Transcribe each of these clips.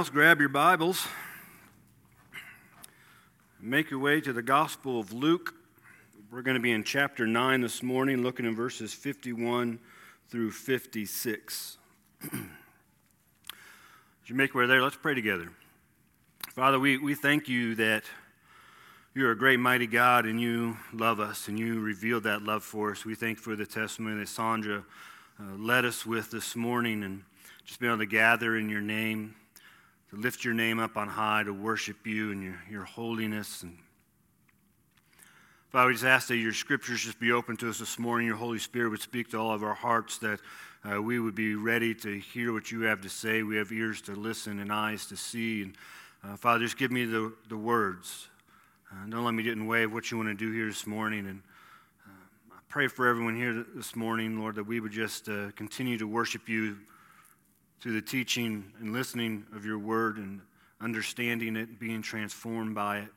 else, grab your Bibles. Make your way to the Gospel of Luke. We're going to be in chapter 9 this morning, looking in verses 51 through 56. As you make your way there, let's pray together. Father, we, we thank you that you're a great, mighty God and you love us and you revealed that love for us. We thank for the testimony that Sandra uh, led us with this morning and just be able to gather in your name to lift your name up on high, to worship you and your, your holiness. And Father, we just ask that your scriptures just be open to us this morning. Your Holy Spirit would speak to all of our hearts, that uh, we would be ready to hear what you have to say. We have ears to listen and eyes to see. And uh, Father, just give me the, the words. Uh, don't let me get in the way of what you want to do here this morning. And uh, I pray for everyone here this morning, Lord, that we would just uh, continue to worship you through the teaching and listening of your word and understanding it and being transformed by it.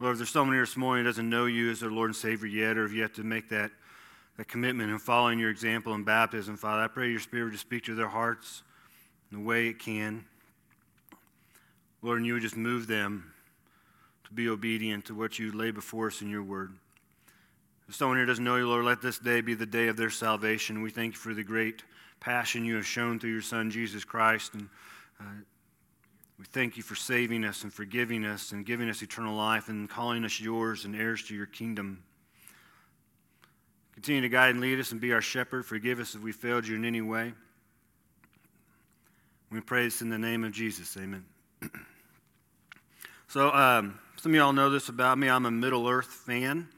Lord, if there's someone here this morning who doesn't know you as their Lord and Savior yet, or have yet to make that, that commitment and following your example in baptism, Father, I pray your Spirit to speak to their hearts in the way it can. Lord, and you would just move them to be obedient to what you lay before us in your word. If someone here doesn't know you, Lord, let this day be the day of their salvation. We thank you for the great passion you have shown through your Son, Jesus Christ. And uh, we thank you for saving us and forgiving us and giving us eternal life and calling us yours and heirs to your kingdom. Continue to guide and lead us and be our shepherd. Forgive us if we failed you in any way. We pray this in the name of Jesus. Amen. so, um, some of y'all know this about me. I'm a Middle Earth fan.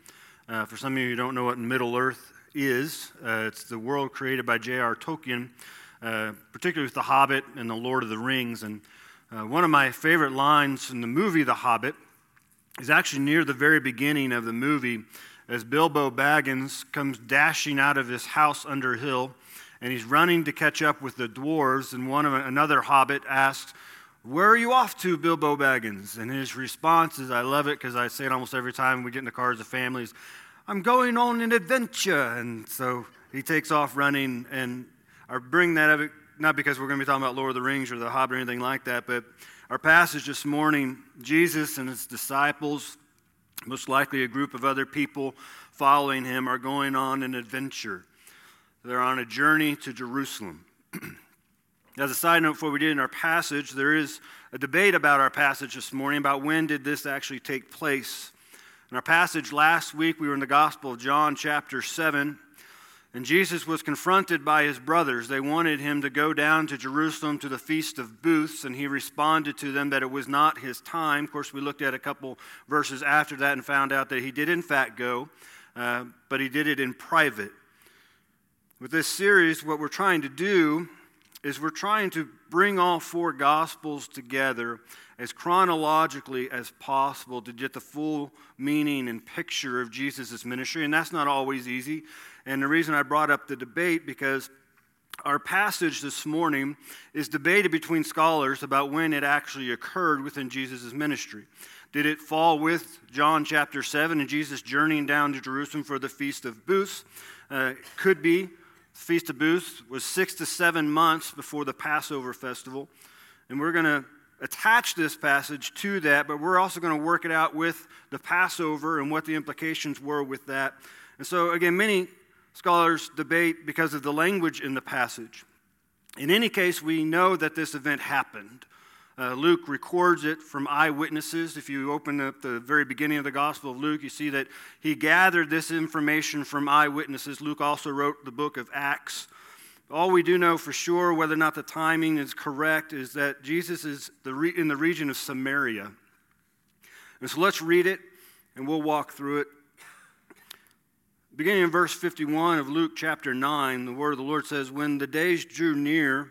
Uh, for some of you who don't know what Middle Earth is. Uh, it's the world created by J.R. Tolkien, uh, particularly with The Hobbit and The Lord of the Rings. And uh, one of my favorite lines in the movie The Hobbit is actually near the very beginning of the movie as Bilbo Baggins comes dashing out of his house under a hill and he's running to catch up with the dwarves. And one of another hobbit asks, Where are you off to, Bilbo Baggins? And his response is, I love it because I say it almost every time we get in the car as is, I'm going on an adventure. And so he takes off running. And I bring that up, not because we're going to be talking about Lord of the Rings or the Hobbit or anything like that, but our passage this morning, Jesus and his disciples, most likely a group of other people following him, are going on an adventure. They're on a journey to Jerusalem. As a side note, before we did in our passage, there is a debate about our passage this morning about when did this actually take place. In our passage last week, we were in the Gospel of John, chapter 7, and Jesus was confronted by his brothers. They wanted him to go down to Jerusalem to the Feast of Booths, and he responded to them that it was not his time. Of course, we looked at a couple verses after that and found out that he did, in fact, go, uh, but he did it in private. With this series, what we're trying to do is we're trying to bring all four Gospels together as chronologically as possible to get the full meaning and picture of Jesus' ministry. And that's not always easy. And the reason I brought up the debate, because our passage this morning is debated between scholars about when it actually occurred within Jesus' ministry. Did it fall with John chapter 7 and Jesus journeying down to Jerusalem for the Feast of Booths? Uh, could be Feast of Booths was six to seven months before the Passover festival. And we're going to attach this passage to that, but we're also going to work it out with the Passover and what the implications were with that. And so, again, many scholars debate because of the language in the passage. In any case, we know that this event happened. Uh, Luke records it from eyewitnesses. If you open up the very beginning of the Gospel of Luke, you see that he gathered this information from eyewitnesses. Luke also wrote the book of Acts. All we do know for sure, whether or not the timing is correct, is that Jesus is the re- in the region of Samaria. And so let's read it and we'll walk through it. Beginning in verse 51 of Luke chapter 9, the word of the Lord says, When the days drew near,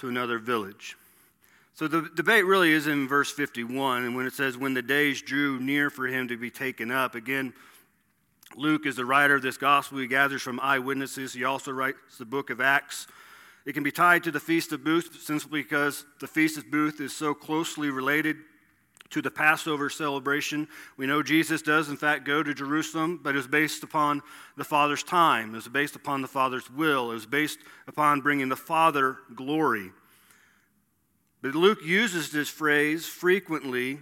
to another village. So the debate really is in verse 51, and when it says, When the days drew near for him to be taken up, again, Luke is the writer of this gospel. He gathers from eyewitnesses. He also writes the book of Acts. It can be tied to the Feast of Booths simply because the Feast of Booths is so closely related to the Passover celebration. We know Jesus does, in fact, go to Jerusalem, but it was based upon the Father's time. It was based upon the Father's will. It was based upon bringing the Father glory. But Luke uses this phrase frequently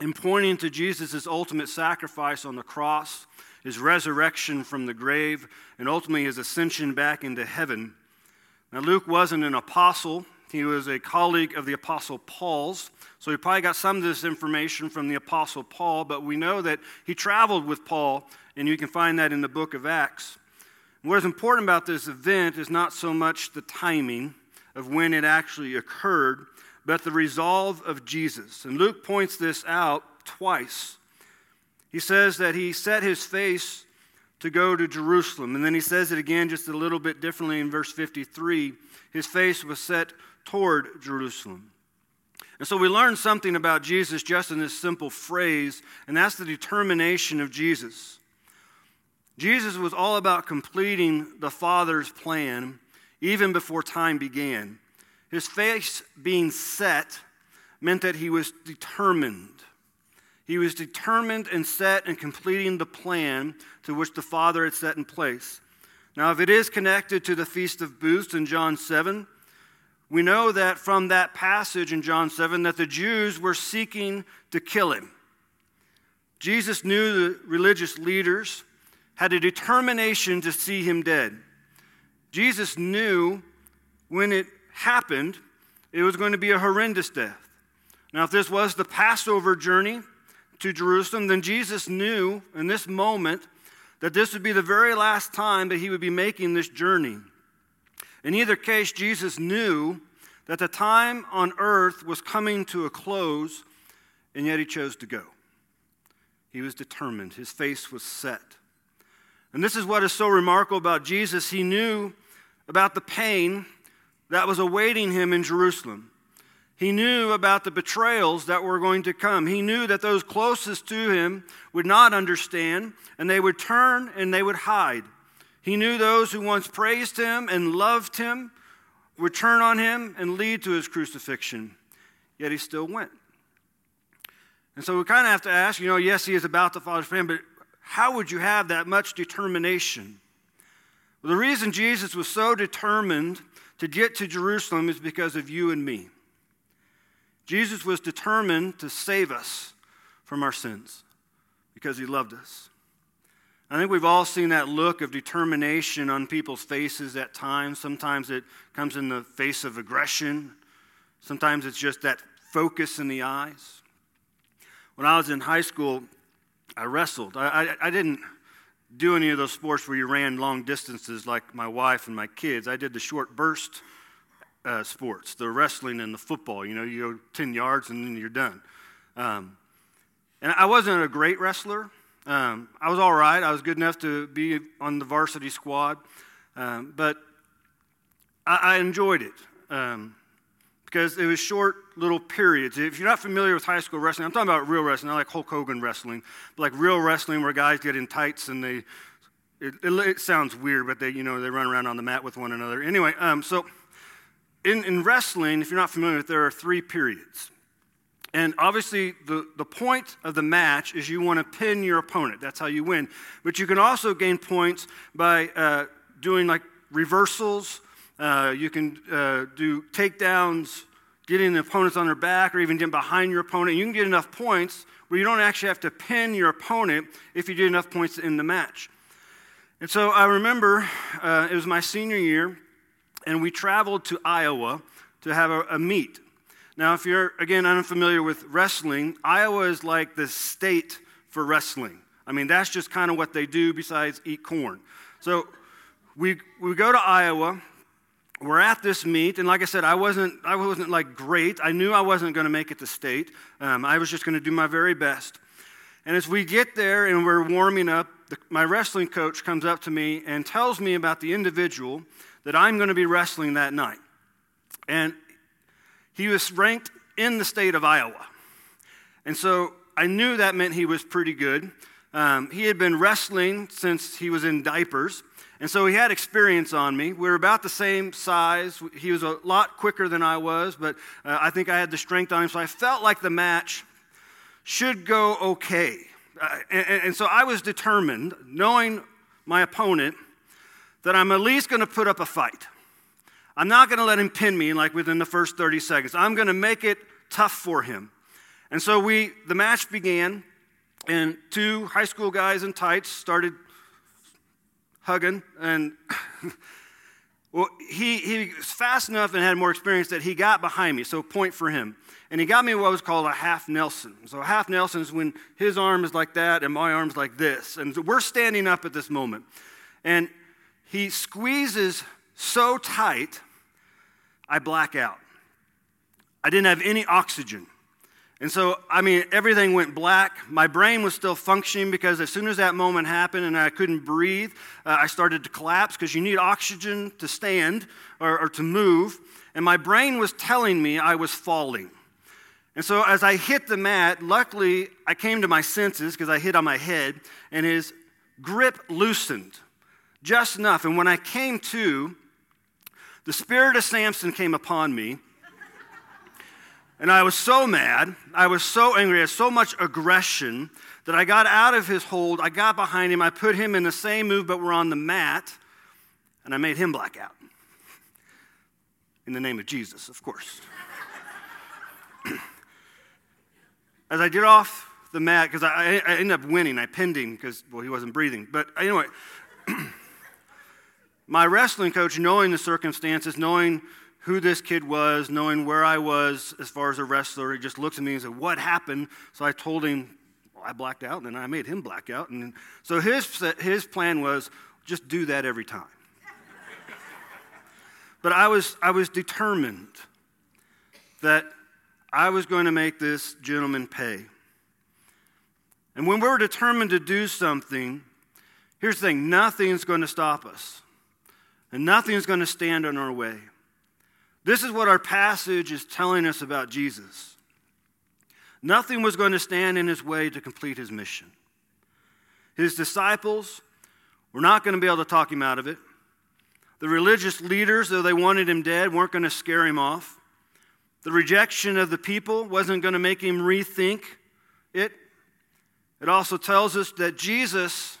in pointing to Jesus' ultimate sacrifice on the cross, his resurrection from the grave, and ultimately his ascension back into heaven. Now, Luke wasn't an apostle, he was a colleague of the Apostle Paul's. So he probably got some of this information from the Apostle Paul, but we know that he traveled with Paul, and you can find that in the book of Acts. What is important about this event is not so much the timing, of when it actually occurred, but the resolve of Jesus. And Luke points this out twice. He says that he set his face to go to Jerusalem. And then he says it again just a little bit differently in verse 53. His face was set toward Jerusalem. And so we learn something about Jesus just in this simple phrase, and that's the determination of Jesus. Jesus was all about completing the Father's plan even before time began. His face being set meant that he was determined. He was determined and set in completing the plan to which the Father had set in place. Now, if it is connected to the Feast of Booths in John 7, we know that from that passage in John 7 that the Jews were seeking to kill him. Jesus knew the religious leaders had a determination to see him dead. Jesus knew when it happened, it was going to be a horrendous death. Now, if this was the Passover journey to Jerusalem, then Jesus knew in this moment that this would be the very last time that he would be making this journey. In either case, Jesus knew that the time on earth was coming to a close, and yet he chose to go. He was determined, his face was set. And this is what is so remarkable about Jesus. He knew about the pain that was awaiting him in Jerusalem. He knew about the betrayals that were going to come. He knew that those closest to him would not understand, and they would turn and they would hide. He knew those who once praised him and loved him would turn on him and lead to his crucifixion. Yet he still went. And so we kind of have to ask you know, yes, he is about the Father's plan, but how would you have that much determination? Well, the reason Jesus was so determined to get to Jerusalem is because of you and me. Jesus was determined to save us from our sins because he loved us. I think we've all seen that look of determination on people's faces at times. Sometimes it comes in the face of aggression, sometimes it's just that focus in the eyes. When I was in high school, I wrestled. I, I, I didn't do any of those sports where you ran long distances like my wife and my kids. I did the short burst uh, sports, the wrestling and the football. You know, you go 10 yards and then you're done. Um, and I wasn't a great wrestler. Um, I was all right. I was good enough to be on the varsity squad. Um, but I, I, enjoyed it um, because it was short little periods. If you're not familiar with high school wrestling, I'm talking about real wrestling, not like Hulk Hogan wrestling, but like real wrestling where guys get in tights and they, it, it, it sounds weird, but they, you know, they run around on the mat with one another. Anyway, um, so in, in wrestling, if you're not familiar with, there are three periods. And obviously, the, the point of the match is you want to pin your opponent. That's how you win. But you can also gain points by uh, doing like reversals. Uh, you can uh, do takedowns, getting the opponents on their back, or even getting behind your opponent. You can get enough points where you don't actually have to pin your opponent if you get enough points in the match. And so I remember uh, it was my senior year, and we traveled to Iowa to have a, a meet. Now, if you're, again, unfamiliar with wrestling, Iowa is like the state for wrestling. I mean, that's just kind of what they do besides eat corn. So we, we go to Iowa. We're at this meet, and like I said, I wasn't, I wasn't like great. I knew I wasn't going to make it to state. Um, I was just going to do my very best. And as we get there and we're warming up, the, my wrestling coach comes up to me and tells me about the individual that I'm going to be wrestling that night. And he was ranked in the state of Iowa. And so I knew that meant he was pretty good. Um, he had been wrestling since he was in diapers, and so he had experience on me. We were about the same size. He was a lot quicker than I was, but uh, I think I had the strength on him, so I felt like the match should go okay. Uh, and, and so I was determined, knowing my opponent, that I'm at least going to put up a fight. I'm not going to let him pin me like within the first 30 seconds. I'm going to make it tough for him. And so we, the match began, and two high school guys in tights started hugging, and well, he, he was fast enough and had more experience that he got behind me. So point for him, and he got me what was called a half Nelson. So a half Nelson is when his arm is like that and my arm's like this, and we're standing up at this moment, and he squeezes so tight, I black out. I didn't have any oxygen. And so, I mean, everything went black. My brain was still functioning because as soon as that moment happened and I couldn't breathe, uh, I started to collapse because you need oxygen to stand or, or to move. And my brain was telling me I was falling. And so, as I hit the mat, luckily I came to my senses because I hit on my head, and his grip loosened just enough. And when I came to, the spirit of Samson came upon me and I was so mad, I was so angry, I had so much aggression that I got out of his hold. I got behind him, I put him in the same move, but we're on the mat, and I made him black out. In the name of Jesus, of course. As I get off the mat, because I, I, ended up winning, I pinned him because, well, he wasn't breathing. But anyway, my wrestling coach, knowing the circumstances, knowing who this kid was, knowing where I was as far as a wrestler. He just looked at me and said, What happened? So I told him, well, I blacked out, and then I made him black out. And so his, his plan was just do that every time. but I was, I was determined that I was going to make this gentleman pay. And when we're determined to do something, here's the thing nothing's going to stop us, and nothing's going to stand in our way. This is what our passage is telling us about Jesus. Nothing was going to stand in his way to complete his mission. His disciples were not going to be able to talk him out of it. The religious leaders, though they wanted him dead, weren't going to scare him off. The rejection of the people wasn't going to make him rethink it. It also tells us that Jesus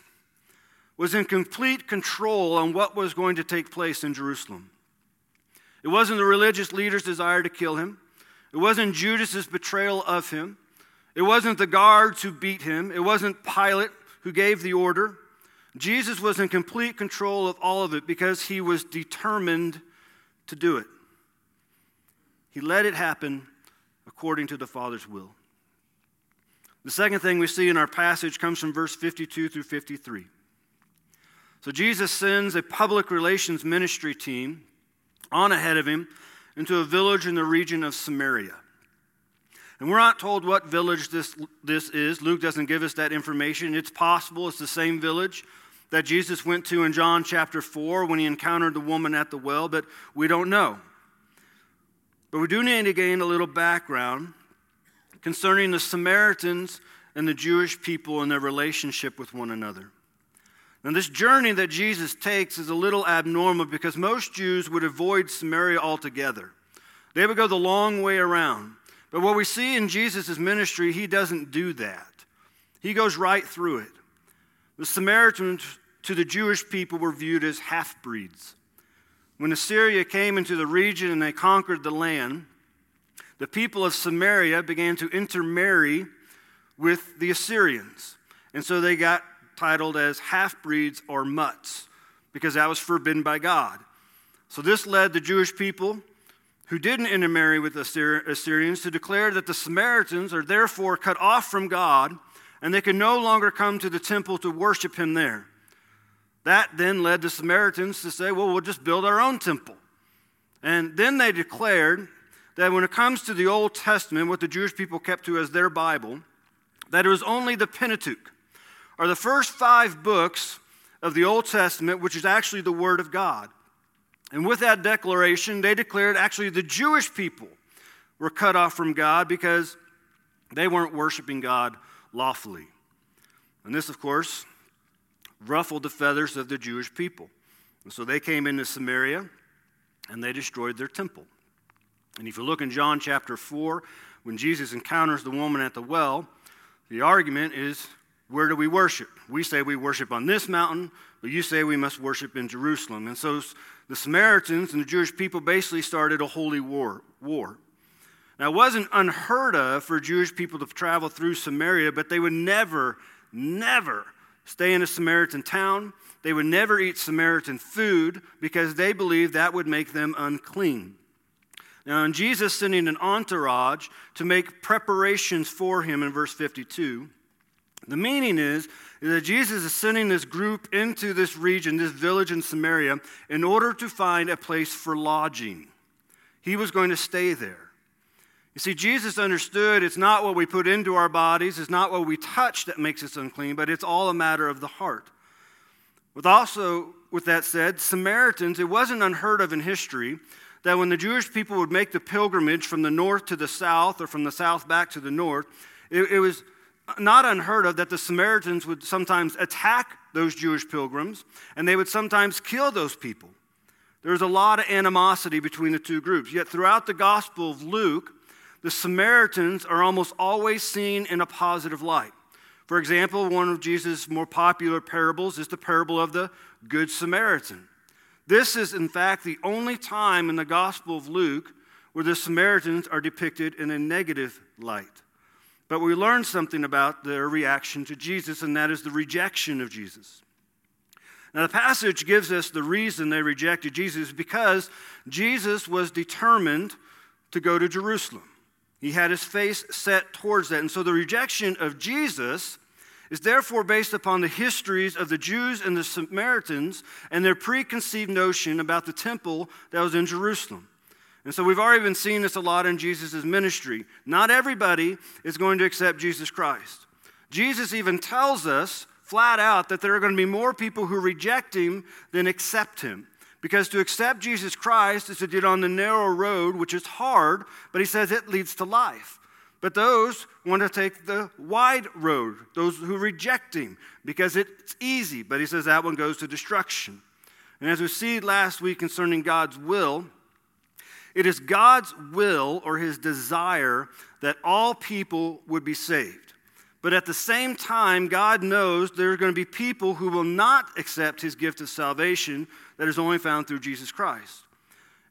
was in complete control on what was going to take place in Jerusalem. It wasn't the religious leaders' desire to kill him. It wasn't Judas's betrayal of him. It wasn't the guards who beat him. It wasn't Pilate who gave the order. Jesus was in complete control of all of it because he was determined to do it. He let it happen according to the Father's will. The second thing we see in our passage comes from verse 52 through 53. So Jesus sends a public relations ministry team on ahead of him into a village in the region of Samaria. And we're not told what village this, this is. Luke doesn't give us that information. It's possible it's the same village that Jesus went to in John chapter 4 when he encountered the woman at the well, but we don't know. But we do need to gain a little background concerning the Samaritans and the Jewish people and their relationship with one another. Now, this journey that Jesus takes is a little abnormal because most Jews would avoid Samaria altogether. They would go the long way around. But what we see in Jesus' ministry, he doesn't do that. He goes right through it. The Samaritans to the Jewish people were viewed as half breeds. When Assyria came into the region and they conquered the land, the people of Samaria began to intermarry with the Assyrians. And so they got titled as half breeds or mutts because that was forbidden by God. So this led the Jewish people who didn't intermarry with the Assyrians to declare that the Samaritans are therefore cut off from God and they can no longer come to the temple to worship him there. That then led the Samaritans to say, well, we'll just build our own temple. And then they declared that when it comes to the Old Testament, what the Jewish people kept to as their Bible, that it was only the Pentateuch, are the first five books of the Old Testament, which is actually the Word of God. And with that declaration, they declared actually the Jewish people were cut off from God because they weren't worshiping God lawfully. And this, of course, ruffled the feathers of the Jewish people. And so they came into Samaria and they destroyed their temple. And if you look in John chapter 4, when Jesus encounters the woman at the well, the argument is where do we worship? We say we worship on this mountain, but you say we must worship in Jerusalem. And so the Samaritans and the Jewish people basically started a holy war. war. Now, it wasn't unheard of for Jewish people to travel through Samaria, but they would never, never stay in a Samaritan town. They would never eat Samaritan food because they believed that would make them unclean. Now, in Jesus sending an entourage to make preparations for him in verse 52, the meaning is, is that Jesus is sending this group into this region, this village in Samaria, in order to find a place for lodging. He was going to stay there. You see, Jesus understood it's not what we put into our bodies, it's not what we touch that makes us unclean, but it's all a matter of the heart. With also, with that said, Samaritans, it wasn't unheard of in history that when the Jewish people would make the pilgrimage from the north to the south or from the south back to the north, it, it was not unheard of that the Samaritans would sometimes attack those Jewish pilgrims and they would sometimes kill those people. There's a lot of animosity between the two groups. Yet throughout the Gospel of Luke, the Samaritans are almost always seen in a positive light. For example, one of Jesus' more popular parables is the parable of the Good Samaritan. This is, in fact, the only time in the Gospel of Luke where the Samaritans are depicted in a negative light. But we learn something about their reaction to Jesus, and that is the rejection of Jesus. Now, the passage gives us the reason they rejected Jesus because Jesus was determined to go to Jerusalem. He had his face set towards that. And so the rejection of Jesus is therefore based upon the histories of the Jews and the Samaritans and their preconceived notion about the temple that was in Jerusalem. And so we've already been seeing this a lot in Jesus' ministry. Not everybody is going to accept Jesus Christ. Jesus even tells us flat out that there are going to be more people who reject him than accept him. Because to accept Jesus Christ is to get on the narrow road, which is hard, but he says it leads to life. But those want to take the wide road, those who reject him, because it's easy, but he says that one goes to destruction. And as we see last week concerning God's will, it is God's will or his desire that all people would be saved. But at the same time, God knows there are going to be people who will not accept his gift of salvation that is only found through Jesus Christ.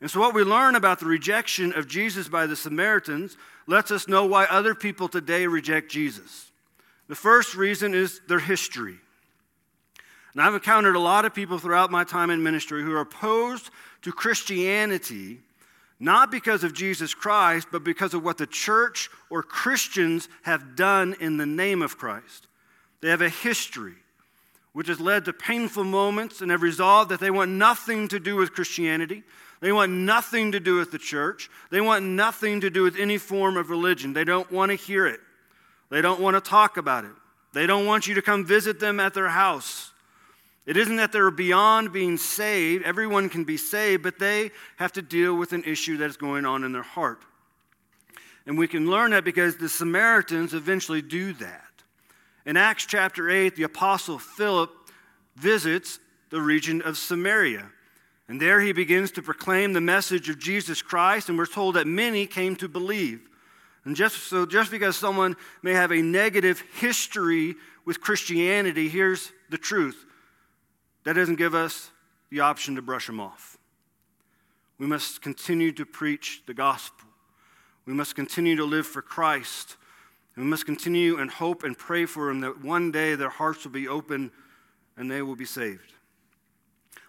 And so, what we learn about the rejection of Jesus by the Samaritans lets us know why other people today reject Jesus. The first reason is their history. And I've encountered a lot of people throughout my time in ministry who are opposed to Christianity not because of Jesus Christ, but because of what the church or Christians have done in the name of Christ. They have a history which has led to painful moments and have resolved that they want nothing to do with Christianity. They want nothing to do with the church. They want nothing to do with any form of religion. They don't want to hear it. They don't want to talk about it. They don't want you to come visit them at their house. It isn't that they're beyond being saved. Everyone can be saved, but they have to deal with an issue that is going on in their heart. And we can learn that because the Samaritans eventually do that. In Acts chapter 8, the apostle Philip visits the region of Samaria. And there he begins to proclaim the message of Jesus Christ, and we're told that many came to believe. And just so just because someone may have a negative history with Christianity, here's the truth. That doesn't give us the option to brush them off. We must continue to preach the gospel. We must continue to live for Christ. We must continue and hope and pray for them that one day their hearts will be open and they will be saved.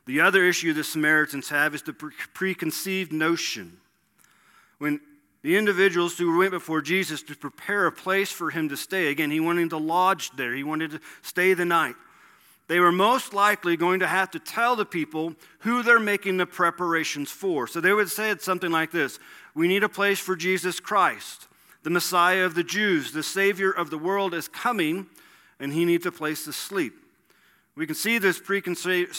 The other issue the Samaritans have is the preconceived notion. When the individuals who went before Jesus to prepare a place for him to stay, again, he wanted to lodge there, he wanted to stay the night they were most likely going to have to tell the people who they're making the preparations for. So they would say something like this We need a place for Jesus Christ, the Messiah of the Jews, the Savior of the world is coming, and he needs a place to sleep. We can see this preconceived,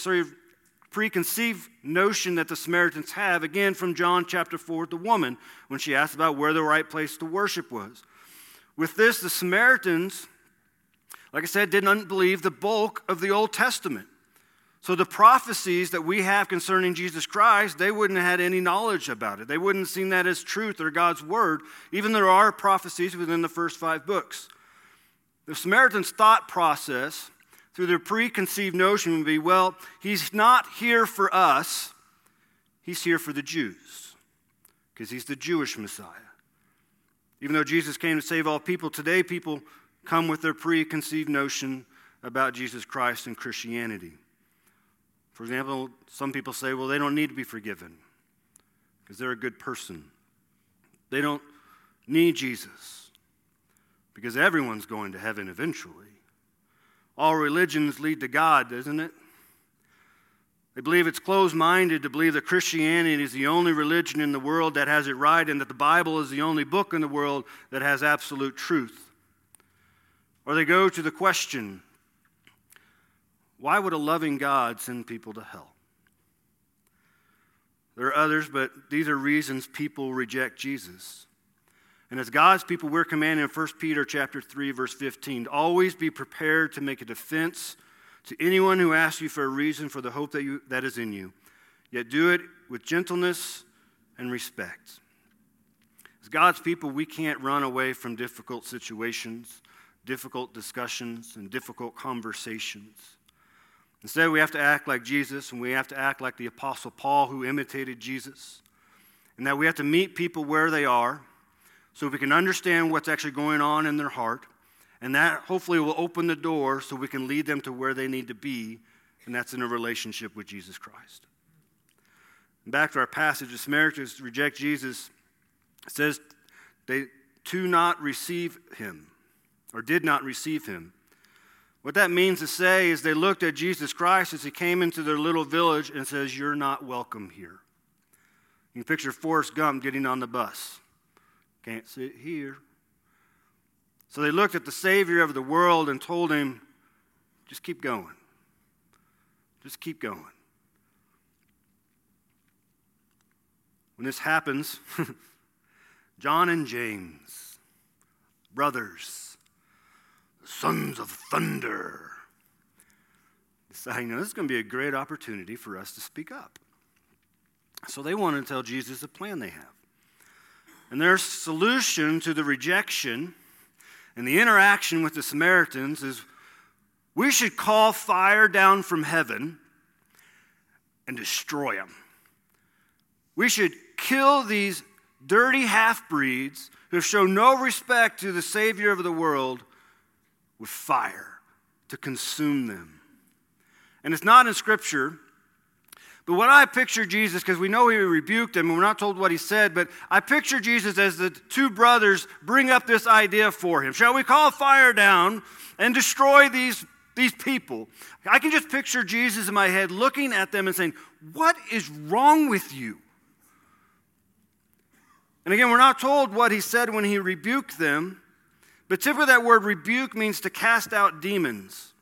preconceived notion that the Samaritans have, again from John chapter 4, the woman, when she asked about where the right place to worship was. With this, the Samaritans, like I said, didn't believe the bulk of the Old Testament. So the prophecies that we have concerning Jesus Christ, they wouldn't have had any knowledge about it. They wouldn't have seen that as truth or God's word, even though there are prophecies within the first five books. The Samaritans' thought process, through their preconceived notion, would be well, he's not here for us, he's here for the Jews, because he's the Jewish Messiah. Even though Jesus came to save all people, today people come with their preconceived notion about Jesus Christ and Christianity. For example, some people say, well, they don't need to be forgiven because they're a good person. They don't need Jesus because everyone's going to heaven eventually. All religions lead to God, doesn't it? They believe it's closed minded to believe that Christianity is the only religion in the world that has it right and that the Bible is the only book in the world that has absolute truth. Or they go to the question why would a loving God send people to hell? There are others, but these are reasons people reject Jesus. And as God's people, we're commanded in 1 Peter chapter 3, verse 15, to always be prepared to make a defense to anyone who asks you for a reason for the hope that, you, that is in you. Yet do it with gentleness and respect. As God's people, we can't run away from difficult situations, difficult discussions, and difficult conversations. Instead, we have to act like Jesus and we have to act like the Apostle Paul who imitated Jesus. And that we have to meet people where they are so we can understand what's actually going on in their heart. And that hopefully will open the door so we can lead them to where they need to be, and that's in a relationship with Jesus Christ. Back to our passage, the Samaritans reject Jesus. It says they do not receive him, or did not receive him. What that means to say is they looked at Jesus Christ as he came into their little village and says, You're not welcome here. You can picture Forrest Gump getting on the bus. Can't sit here. So they looked at the Savior of the world and told him, Just keep going. Just keep going. When this happens, John and James, brothers, sons of thunder. Deciding, know, this is going to be a great opportunity for us to speak up. So they want to tell Jesus the plan they have. And their solution to the rejection and the interaction with the Samaritans is we should call fire down from heaven and destroy them. We should kill these dirty half breeds who shown no respect to the Savior of the world with fire to consume them. And it's not in Scripture. But what I picture Jesus, because we know he rebuked them, and we're not told what he said, but I picture Jesus as the two brothers bring up this idea for him. Shall we call fire down and destroy these, these people? I can just picture Jesus in my head looking at them and saying, What is wrong with you? And again, we're not told what he said when he rebuked them, but typically, that word rebuke means to cast out demons.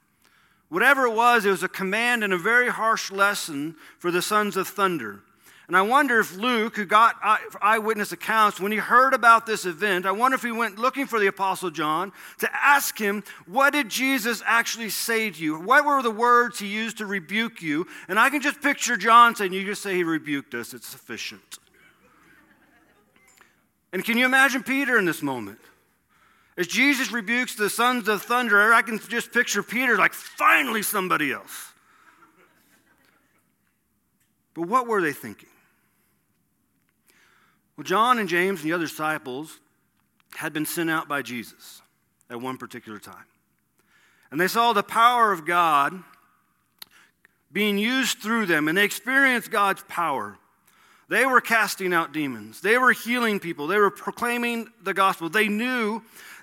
Whatever it was, it was a command and a very harsh lesson for the sons of thunder. And I wonder if Luke, who got eyewitness accounts, when he heard about this event, I wonder if he went looking for the Apostle John to ask him, What did Jesus actually say to you? What were the words he used to rebuke you? And I can just picture John saying, You just say he rebuked us, it's sufficient. And can you imagine Peter in this moment? As Jesus rebukes the sons of thunder, I can just picture Peter like, finally somebody else. But what were they thinking? Well, John and James and the other disciples had been sent out by Jesus at one particular time. And they saw the power of God being used through them, and they experienced God's power. They were casting out demons, they were healing people, they were proclaiming the gospel. They knew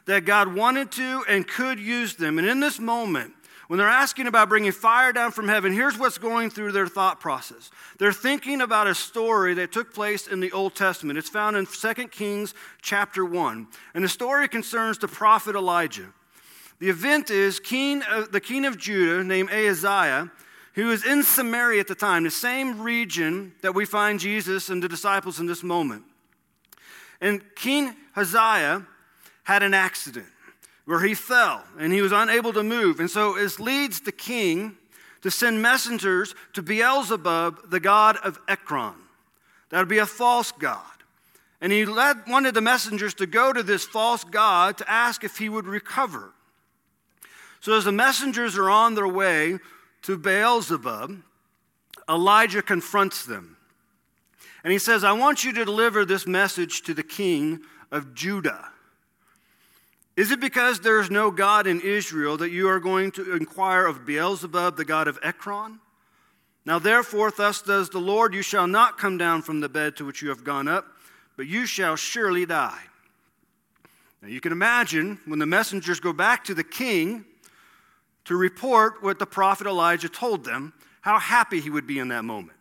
that God wanted to and could use them. And in this moment, when they're asking about bringing fire down from heaven, here's what's going through their thought process. They're thinking about a story that took place in the Old Testament. It's found in 2 Kings chapter 1. And the story concerns the prophet Elijah. The event is king, uh, the king of Judah, named Ahaziah, was in Samaria at the time, the same region that we find Jesus and the disciples in this moment. And King Uzziah had an accident where he fell and he was unable to move. And so it leads the king to send messengers to Beelzebub, the god of Ekron. That would be a false god. And he led, wanted the messengers to go to this false god to ask if he would recover. So as the messengers are on their way to Beelzebub, Elijah confronts them. And he says, I want you to deliver this message to the king of Judah. Is it because there's no God in Israel that you are going to inquire of Beelzebub, the god of Ekron? Now, therefore, thus does the Lord, you shall not come down from the bed to which you have gone up, but you shall surely die. Now, you can imagine when the messengers go back to the king to report what the prophet Elijah told them, how happy he would be in that moment.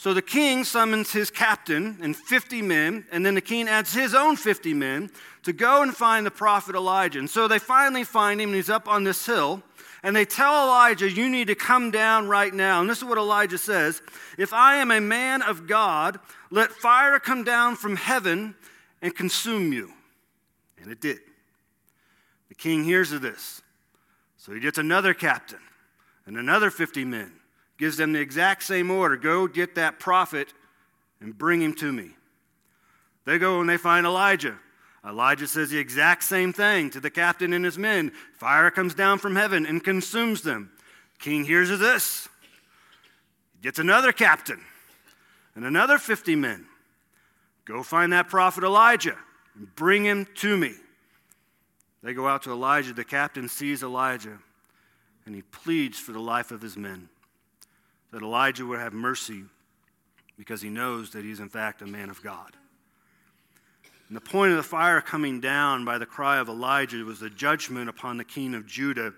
So the king summons his captain and 50 men, and then the king adds his own 50 men to go and find the prophet Elijah. And so they finally find him, and he's up on this hill. And they tell Elijah, You need to come down right now. And this is what Elijah says If I am a man of God, let fire come down from heaven and consume you. And it did. The king hears of this. So he gets another captain and another 50 men gives them the exact same order go get that prophet and bring him to me. They go and they find Elijah. Elijah says the exact same thing to the captain and his men. Fire comes down from heaven and consumes them. King hears of this. He gets another captain and another 50 men. Go find that prophet Elijah and bring him to me. They go out to Elijah. The captain sees Elijah and he pleads for the life of his men that Elijah would have mercy because he knows that he's, in fact, a man of God. And the point of the fire coming down by the cry of Elijah was the judgment upon the king of Judah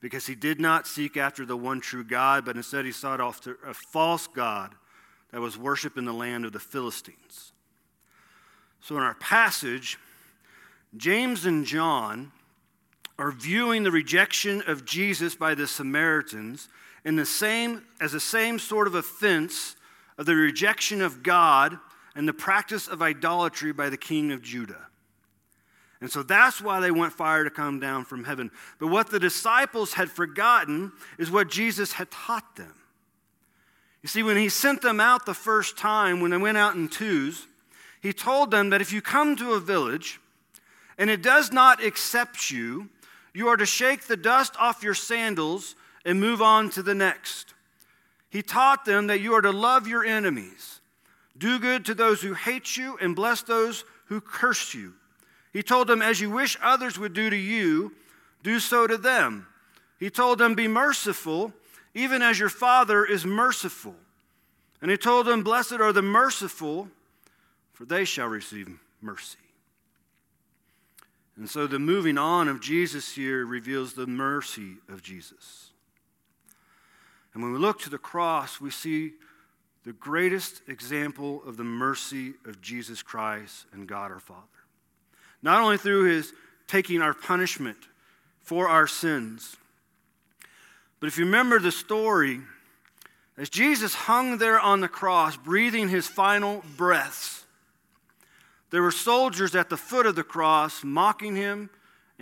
because he did not seek after the one true God, but instead he sought after a false God that was worshiped in the land of the Philistines. So in our passage, James and John are viewing the rejection of Jesus by the Samaritans in the same, as the same sort of offense of the rejection of God and the practice of idolatry by the king of Judah. And so that's why they want fire to come down from heaven. But what the disciples had forgotten is what Jesus had taught them. You see, when he sent them out the first time, when they went out in twos, he told them that if you come to a village and it does not accept you, you are to shake the dust off your sandals and move on to the next. He taught them that you are to love your enemies, do good to those who hate you, and bless those who curse you. He told them, as you wish others would do to you, do so to them. He told them, be merciful, even as your Father is merciful. And he told them, Blessed are the merciful, for they shall receive mercy. And so the moving on of Jesus here reveals the mercy of Jesus. And when we look to the cross, we see the greatest example of the mercy of Jesus Christ and God our Father. Not only through his taking our punishment for our sins, but if you remember the story, as Jesus hung there on the cross, breathing his final breaths, there were soldiers at the foot of the cross mocking him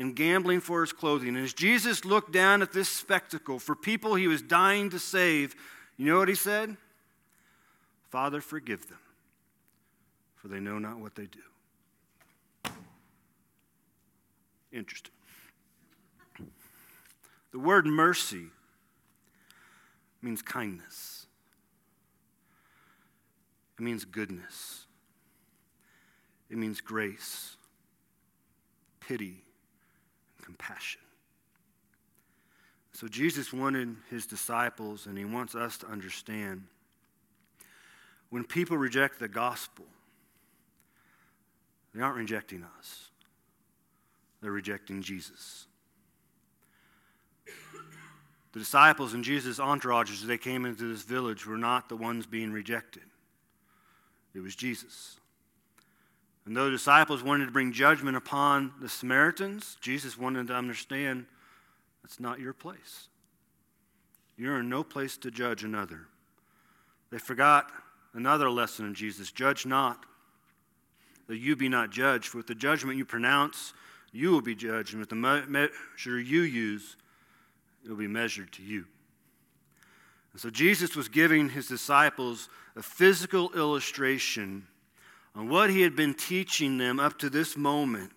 and gambling for his clothing. And as Jesus looked down at this spectacle for people he was dying to save, you know what he said? Father, forgive them, for they know not what they do. Interesting. The word mercy means kindness, it means goodness, it means grace, pity compassion. So Jesus wanted his disciples, and he wants us to understand when people reject the gospel, they aren't rejecting us, they're rejecting Jesus. The disciples and Jesus' entourage, as they came into this village, were not the ones being rejected. It was Jesus. And though the disciples wanted to bring judgment upon the Samaritans, Jesus wanted to understand that's not your place. You're in no place to judge another. They forgot another lesson in Jesus judge not, that you be not judged. For with the judgment you pronounce, you will be judged, and with the measure you use, it will be measured to you. And so Jesus was giving his disciples a physical illustration on what he had been teaching them up to this moment.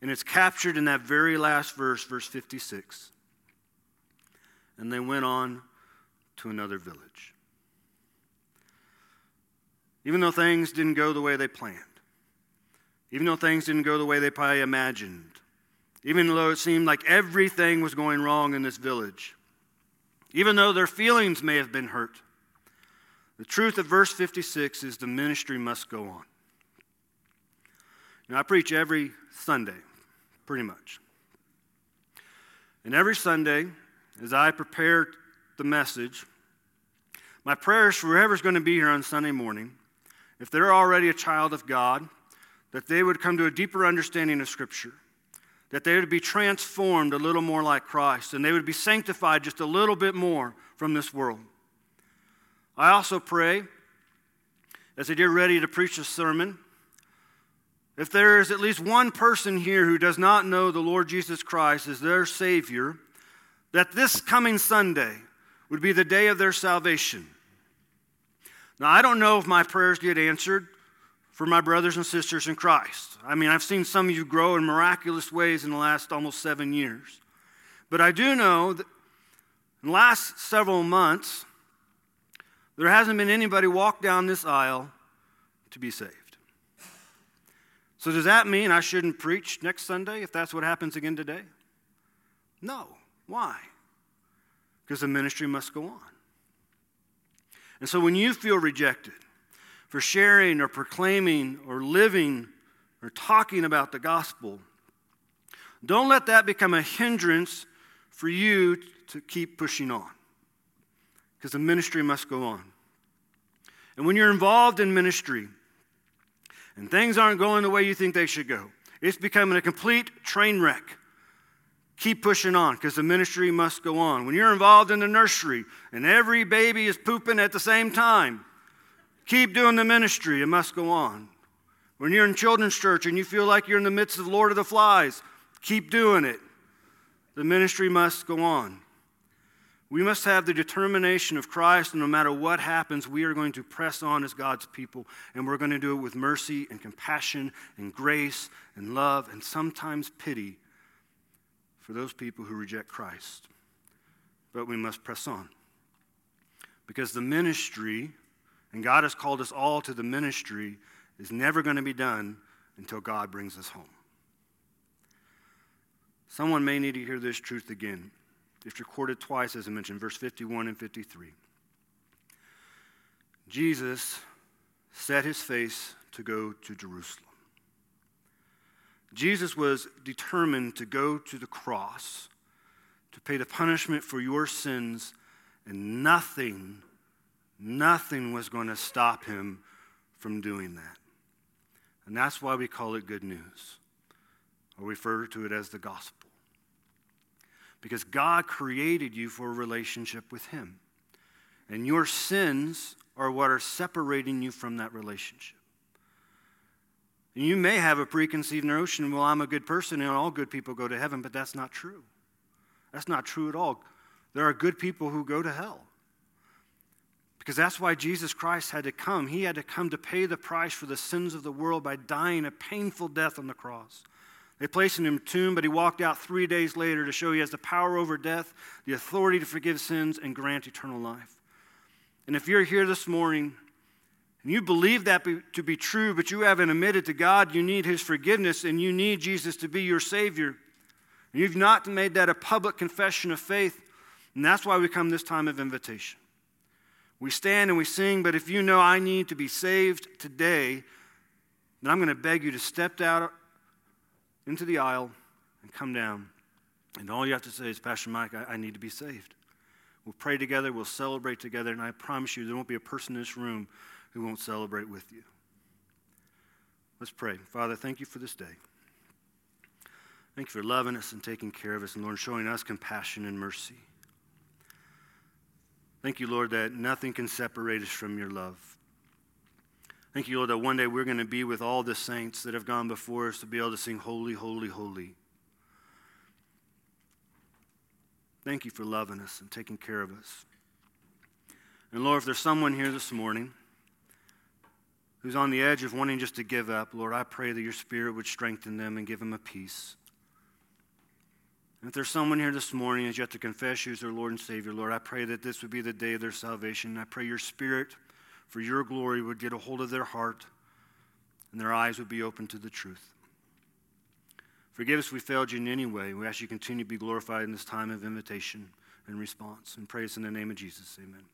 And it's captured in that very last verse, verse 56. And they went on to another village. Even though things didn't go the way they planned, even though things didn't go the way they probably imagined, even though it seemed like everything was going wrong in this village, even though their feelings may have been hurt, the truth of verse 56 is the ministry must go on. I preach every Sunday, pretty much. And every Sunday, as I prepare the message, my prayers for whoever's going to be here on Sunday morning, if they're already a child of God, that they would come to a deeper understanding of Scripture, that they would be transformed a little more like Christ, and they would be sanctified just a little bit more from this world. I also pray, as I get ready to preach a sermon, if there is at least one person here who does not know the Lord Jesus Christ as their Savior, that this coming Sunday would be the day of their salvation. Now, I don't know if my prayers get answered for my brothers and sisters in Christ. I mean, I've seen some of you grow in miraculous ways in the last almost seven years. But I do know that in the last several months, there hasn't been anybody walk down this aisle to be saved. So, does that mean I shouldn't preach next Sunday if that's what happens again today? No. Why? Because the ministry must go on. And so, when you feel rejected for sharing or proclaiming or living or talking about the gospel, don't let that become a hindrance for you to keep pushing on. Because the ministry must go on. And when you're involved in ministry, and things aren't going the way you think they should go. It's becoming a complete train wreck. Keep pushing on because the ministry must go on. When you're involved in the nursery and every baby is pooping at the same time, keep doing the ministry. It must go on. When you're in children's church and you feel like you're in the midst of Lord of the Flies, keep doing it. The ministry must go on. We must have the determination of Christ, and no matter what happens, we are going to press on as God's people, and we're going to do it with mercy and compassion and grace and love and sometimes pity for those people who reject Christ. But we must press on. Because the ministry, and God has called us all to the ministry, is never going to be done until God brings us home. Someone may need to hear this truth again. It's recorded twice, as I mentioned, verse 51 and 53. Jesus set his face to go to Jerusalem. Jesus was determined to go to the cross to pay the punishment for your sins, and nothing, nothing was going to stop him from doing that. And that's why we call it good news, or refer to it as the gospel because God created you for a relationship with Him. And your sins are what are separating you from that relationship. And you may have a preconceived notion, well, I'm a good person and all good people go to heaven, but that's not true. That's not true at all. There are good people who go to hell. Because that's why Jesus Christ had to come. He had to come to pay the price for the sins of the world by dying a painful death on the cross. They placed him in a tomb, but he walked out three days later to show he has the power over death, the authority to forgive sins, and grant eternal life. And if you're here this morning and you believe that be, to be true, but you haven't admitted to God you need his forgiveness and you need Jesus to be your Savior, and you've not made that a public confession of faith, and that's why we come this time of invitation. We stand and we sing, but if you know I need to be saved today, then I'm going to beg you to step out into the aisle and come down. And all you have to say is, Pastor Mike, I, I need to be saved. We'll pray together, we'll celebrate together, and I promise you there won't be a person in this room who won't celebrate with you. Let's pray. Father, thank you for this day. Thank you for loving us and taking care of us, and Lord, showing us compassion and mercy. Thank you, Lord, that nothing can separate us from your love. Thank you, Lord, that one day we're going to be with all the saints that have gone before us to be able to sing, Holy, Holy, Holy. Thank you for loving us and taking care of us. And Lord, if there's someone here this morning who's on the edge of wanting just to give up, Lord, I pray that your spirit would strengthen them and give them a peace. And if there's someone here this morning who's yet to confess you as their Lord and Savior, Lord, I pray that this would be the day of their salvation. I pray your spirit, for your glory, would get a hold of their heart and their eyes would be open to the truth. Forgive us if we failed you in any way. We ask you to continue to be glorified in this time of invitation and response. And praise in the name of Jesus. Amen.